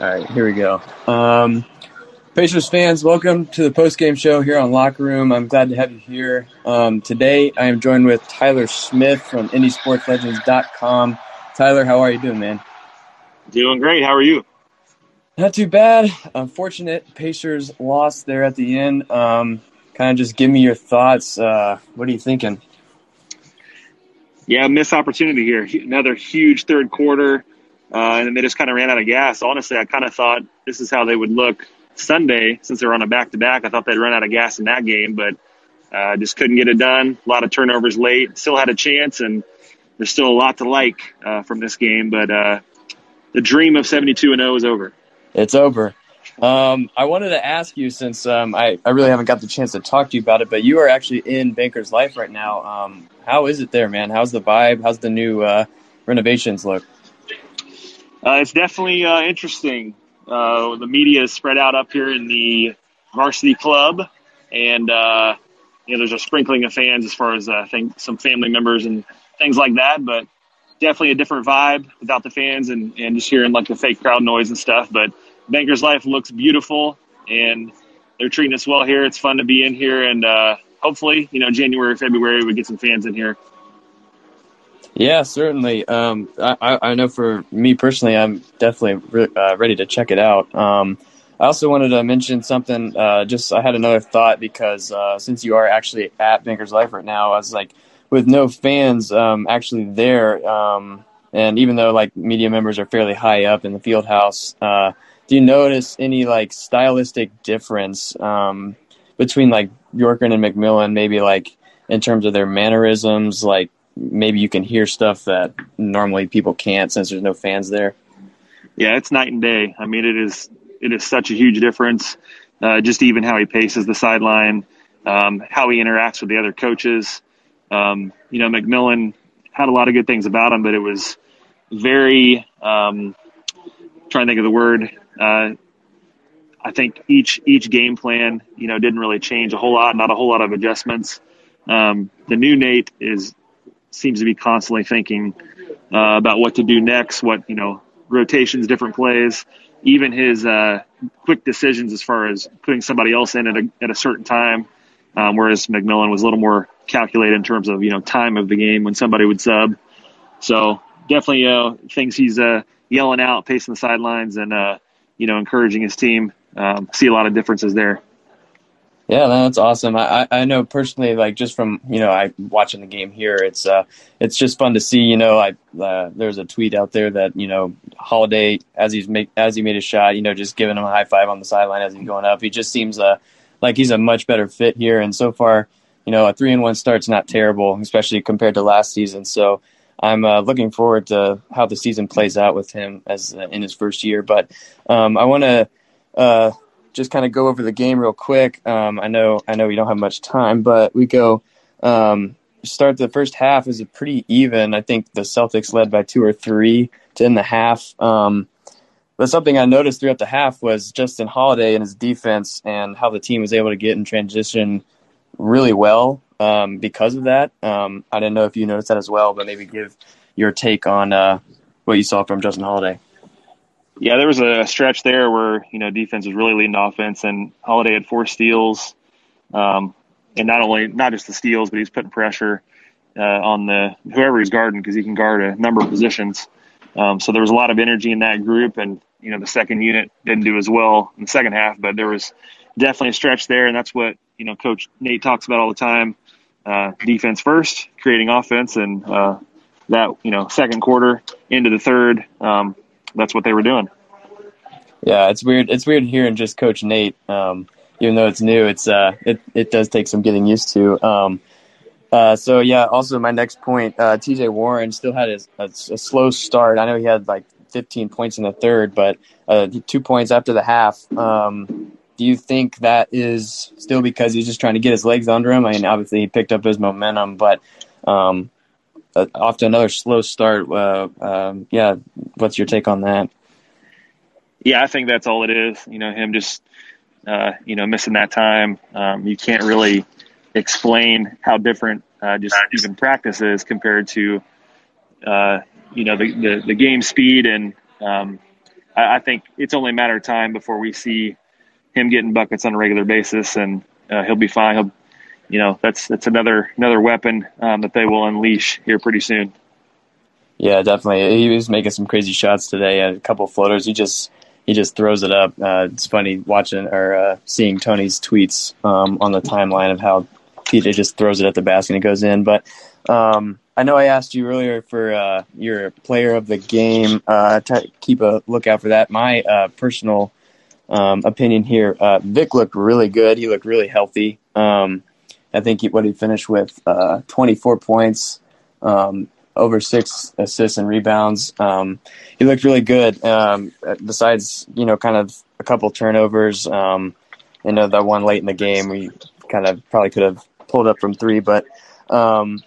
All right, here we go. Um, Pacers fans, welcome to the post game show here on Locker Room. I'm glad to have you here. Um, today, I am joined with Tyler Smith from IndySportsLegends.com. Tyler, how are you doing, man? Doing great. How are you? Not too bad. Unfortunate Pacers lost there at the end. Um, kind of just give me your thoughts. Uh, what are you thinking? Yeah, missed opportunity here. Another huge third quarter, uh, and they just kind of ran out of gas. Honestly, I kind of thought this is how they would look Sunday since they're on a back to back. I thought they'd run out of gas in that game, but uh, just couldn't get it done. A lot of turnovers late. Still had a chance, and there's still a lot to like uh, from this game. But uh, the dream of 72 and 0 is over. It's over. Um, I wanted to ask you since um, I, I really haven't got the chance to talk to you about it, but you are actually in Bankers Life right now. Um, how is it there, man? How's the vibe? How's the new uh, renovations look? Uh, it's definitely uh, interesting. Uh, the media is spread out up here in the varsity club, and uh, you know there's a sprinkling of fans as far as uh, I think some family members and things like that. But definitely a different vibe without the fans and, and just hearing like the fake crowd noise and stuff. But Bankers Life looks beautiful, and they're treating us well here. It's fun to be in here, and uh, hopefully, you know, January, February, we get some fans in here. Yeah, certainly. Um, I, I know for me personally, I'm definitely re- uh, ready to check it out. Um, I also wanted to mention something. Uh, just I had another thought because uh, since you are actually at Bankers Life right now, I was like, with no fans um, actually there, um, and even though like media members are fairly high up in the field house, uh, do you notice any like stylistic difference um, between like Bjorkgren and McMillan? Maybe like in terms of their mannerisms, like maybe you can hear stuff that normally people can't since there's no fans there. Yeah, it's night and day. I mean, it is it is such a huge difference. Uh, just even how he paces the sideline, um, how he interacts with the other coaches. Um, you know, McMillan had a lot of good things about him, but it was very um, trying to think of the word. Uh, I think each each game plan, you know, didn't really change a whole lot. Not a whole lot of adjustments. Um, the new Nate is seems to be constantly thinking uh, about what to do next, what you know, rotations, different plays, even his uh, quick decisions as far as putting somebody else in at a, at a certain time. Um, whereas McMillan was a little more calculated in terms of you know time of the game when somebody would sub. So definitely uh, things he's uh, yelling out, pacing the sidelines, and uh, you know encouraging his team. Um, see a lot of differences there. Yeah, that's awesome. I, I know personally, like just from you know, I watching the game here, it's uh, it's just fun to see. You know, I uh, there's a tweet out there that you know, Holiday as he's make as he made a shot, you know, just giving him a high five on the sideline as he's going up. He just seems uh, like he's a much better fit here, and so far, you know, a three and one start's not terrible, especially compared to last season. So I'm uh, looking forward to how the season plays out with him as uh, in his first year. But um, I want to uh, just kind of go over the game real quick. Um, I know I know we don't have much time, but we go um, start the first half is pretty even. I think the Celtics led by two or three to end the half. Um, but something I noticed throughout the half was Justin Holiday and his defense and how the team was able to get in transition really well um, because of that. Um, I didn't know if you noticed that as well, but maybe give your take on uh, what you saw from Justin Holiday. Yeah, there was a stretch there where you know defense was really leading offense, and Holiday had four steals, um, and not only not just the steals, but he's putting pressure uh, on the whoever he's guarding because he can guard a number of positions. Um, so there was a lot of energy in that group, and you know the second unit didn't do as well in the second half, but there was definitely a stretch there, and that's what you know Coach Nate talks about all the time: uh, defense first, creating offense, and uh, that you know second quarter into the third. Um, that's what they were doing. Yeah, it's weird. It's weird hearing just Coach Nate. Um, even though it's new, it's uh, it it does take some getting used to. Um, uh, so yeah. Also, my next point, uh, T.J. Warren still had a, a, a, slow start. I know he had like 15 points in the third, but uh, two points after the half. Um, do you think that is still because he's just trying to get his legs under him? I mean, obviously he picked up his momentum, but um, uh, off to another slow start. Uh, um, yeah, what's your take on that? Yeah, I think that's all it is. You know, him just uh, you know missing that time. Um, you can't really explain how different uh, just even practice is compared to uh, you know the, the, the game speed and um, I, I, think it's only a matter of time before we see him getting buckets on a regular basis, and uh, he'll be fine. He'll, you know, that's that's another another weapon um, that they will unleash here pretty soon. Yeah, definitely. He was making some crazy shots today. A couple floaters. He just he just throws it up. Uh, it's funny watching or uh, seeing Tony's tweets um, on the timeline of how he just throws it at the basket and it goes in. But um, I know I asked you earlier for uh, your player of the game. Uh, to keep a lookout for that. My uh, personal um, opinion here, uh, Vic looked really good. He looked really healthy. Um, I think he, what he finished with uh, 24 points, um, over six assists and rebounds. Um, he looked really good. Um, besides, you know, kind of a couple turnovers. Um, you know, that one late in the game, we kind of probably could have pulled up from three, but um,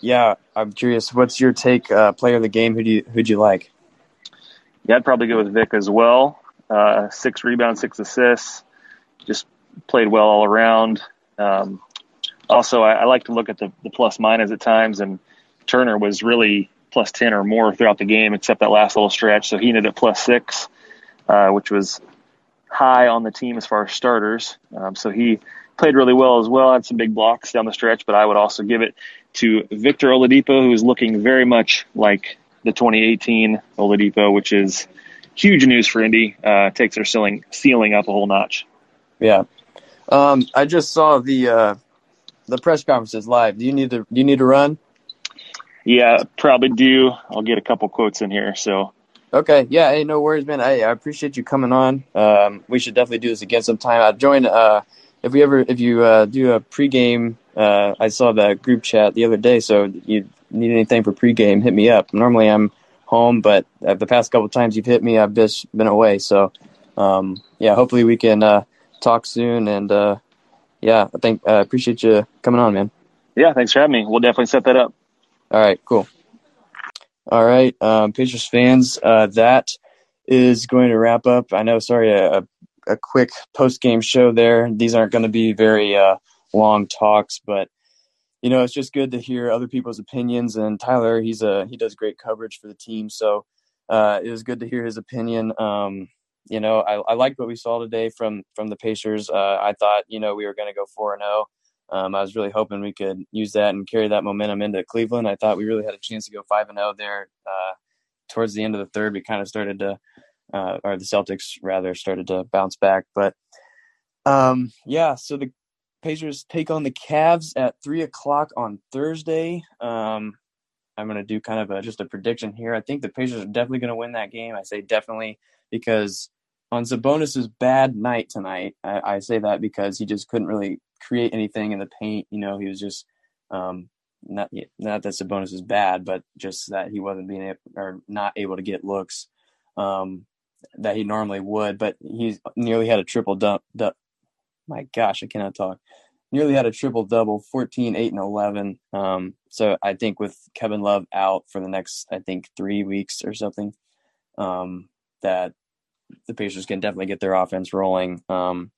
yeah, I'm curious. What's your take, uh, player of the game? Who do you who'd you like? Yeah, I'd probably go with Vic as well. Uh, six rebounds, six assists. Just played well all around. Um, also, I, I, like to look at the, the plus minus at times, and Turner was really plus 10 or more throughout the game, except that last little stretch. So he ended at plus six, uh, which was high on the team as far as starters. Um, so he played really well as well. Had some big blocks down the stretch, but I would also give it to Victor Oladipo, who is looking very much like the 2018 Oladipo, which is huge news for Indy. Uh, takes their ceiling ceiling up a whole notch. Yeah, um, I just saw the uh, the press conference is live. Do you need to do you need to run? Yeah, probably do. I'll get a couple quotes in here. So. Okay. Yeah. Hey, no worries, man. I, I appreciate you coming on. Um, we should definitely do this again sometime. I join. Uh, if we ever, if you uh, do a pregame, uh, I saw that group chat the other day. So you need anything for pregame, hit me up. Normally I'm home, but the past couple times you've hit me, I've just been away. So um, yeah, hopefully we can uh, talk soon. And uh, yeah, I think I uh, appreciate you coming on, man. Yeah, thanks for having me. We'll definitely set that up. All right, cool. All right, um, Pacers fans, uh, that is going to wrap up. I know, sorry, a, a quick post game show there. These aren't going to be very uh, long talks, but you know, it's just good to hear other people's opinions. And Tyler, he's a he does great coverage for the team, so uh, it was good to hear his opinion. Um, you know, I, I liked what we saw today from from the Pacers. Uh, I thought you know we were going to go four and zero. Oh. Um, I was really hoping we could use that and carry that momentum into Cleveland. I thought we really had a chance to go five and zero oh there. Uh, towards the end of the third, we kind of started to, uh, or the Celtics rather started to bounce back. But um, yeah, so the Pacers take on the Cavs at three o'clock on Thursday. Um, I'm going to do kind of a, just a prediction here. I think the Pacers are definitely going to win that game. I say definitely because on Sabonis's bad night tonight, I, I, say that because he just couldn't really create anything in the paint. You know, he was just um, not not that Sabonis is bad, but just that he wasn't being able, or not able to get looks um, that he normally would. But he nearly had a triple dump. Du- my gosh, I cannot talk. Nearly had a triple double, 14, 8, and 11. Um, so I think with Kevin Love out for the next, I think, three weeks or something, um, that the Pacers can definitely get their offense rolling um,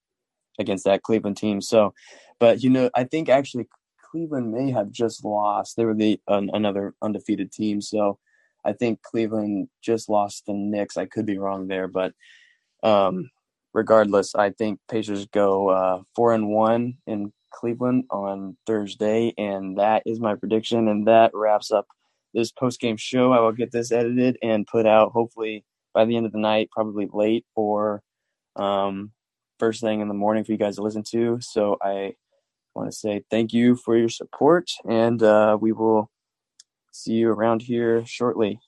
against that Cleveland team. So, but you know, I think actually Cleveland may have just lost. They were the another undefeated team, so I think Cleveland just lost the Knicks. I could be wrong there, but um, regardless, I think Pacers go uh, four and one in Cleveland on Thursday, and that is my prediction. And that wraps up this post game show. I will get this edited and put out hopefully by the end of the night, probably late or um, first thing in the morning for you guys to listen to. So I want to say thank you for your support, and uh, we will see you around here shortly.